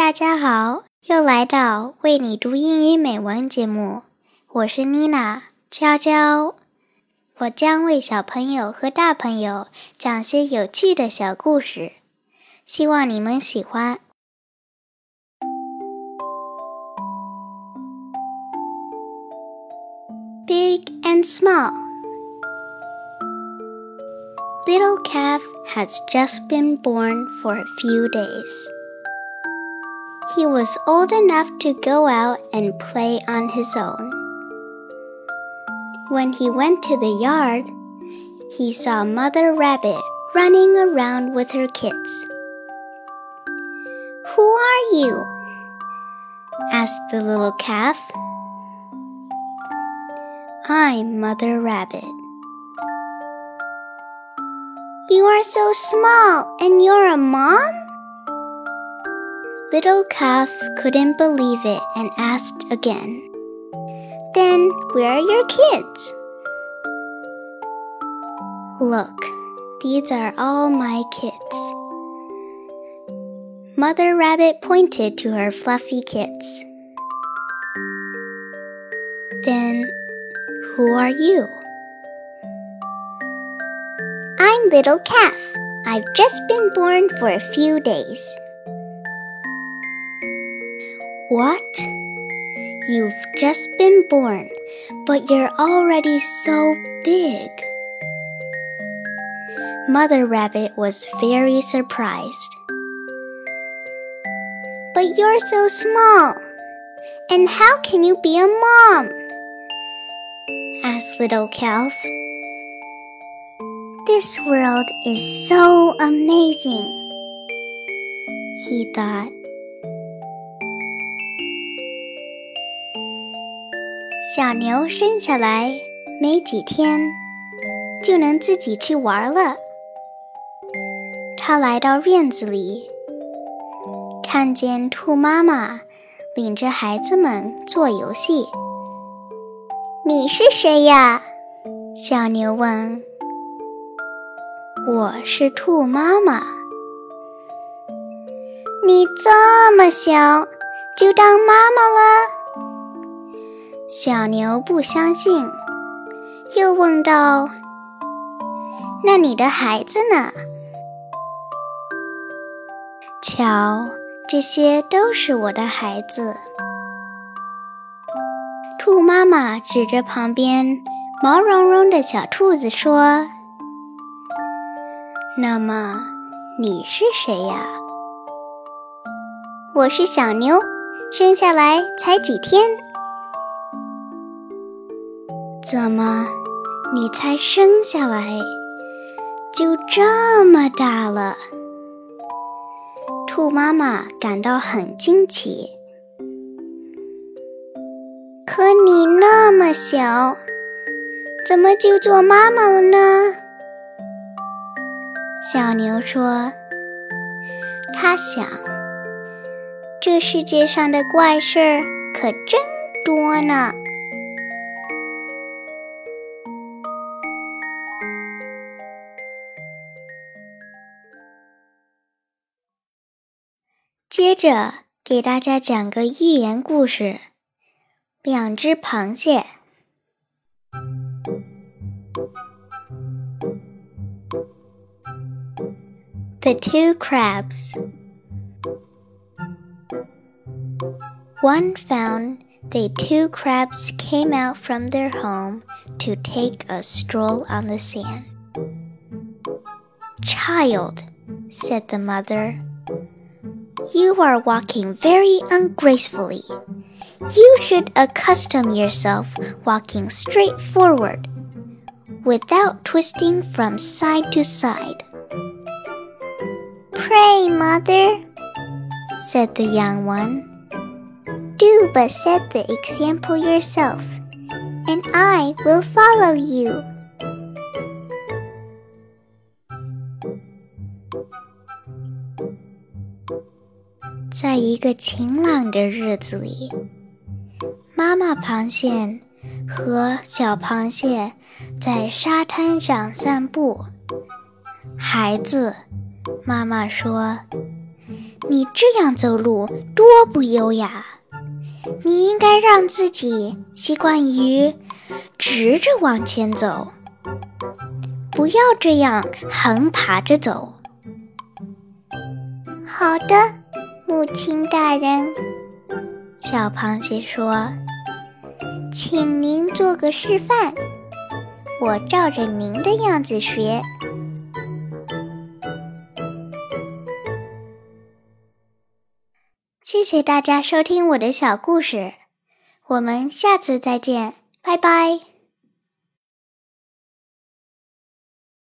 大家好，又来到为你读英语美文节目，我是妮娜娇娇。我将为小朋友和大朋友讲些有趣的小故事，希望你们喜欢。Big and small. Little calf has just been born for a few days. He was old enough to go out and play on his own. When he went to the yard, he saw Mother Rabbit running around with her kids. Who are you? asked the little calf. I'm Mother Rabbit. You are so small and you're a mom? Little Calf couldn't believe it and asked again. Then where are your kids? Look, these are all my kids. Mother Rabbit pointed to her fluffy kids. Then who are you? I'm Little Calf. I've just been born for a few days. What? You've just been born, but you're already so big. Mother Rabbit was very surprised. But you're so small. And how can you be a mom? asked Little Calf. This world is so amazing, he thought. 小牛生下来没几天，就能自己去玩了。它来到院子里，看见兔妈妈领着孩子们做游戏。“你是谁呀？”小牛问。“我是兔妈妈。”“你这么小，就当妈妈了？”小牛不相信，又问道：“那你的孩子呢？”瞧，这些都是我的孩子。兔妈妈指着旁边毛茸茸的小兔子说：“那么你是谁呀？”“我是小牛，生下来才几天。”怎么，你才生下来就这么大了？兔妈妈感到很惊奇。可你那么小，怎么就做妈妈了呢？小牛说：“他想，这世界上的怪事儿可真多呢。”接着给大家讲个寓言故事：两只螃蟹。The two crabs. One found they two crabs came out from their home to take a stroll on the sand. Child, said the mother, you are walking very ungracefully. You should accustom yourself walking straight forward, without twisting from side to side. Pray, mother, said the young one, do but set the example yourself, and I will follow you. 在一个晴朗的日子里，妈妈螃蟹和小螃蟹在沙滩上散步。孩子，妈妈说：“你这样走路多不优雅！你应该让自己习惯于直着往前走，不要这样横爬着走。”好的，母亲大人。小螃蟹说：“请您做个示范，我照着您的样子学。”谢谢大家收听我的小故事，我们下次再见，拜拜。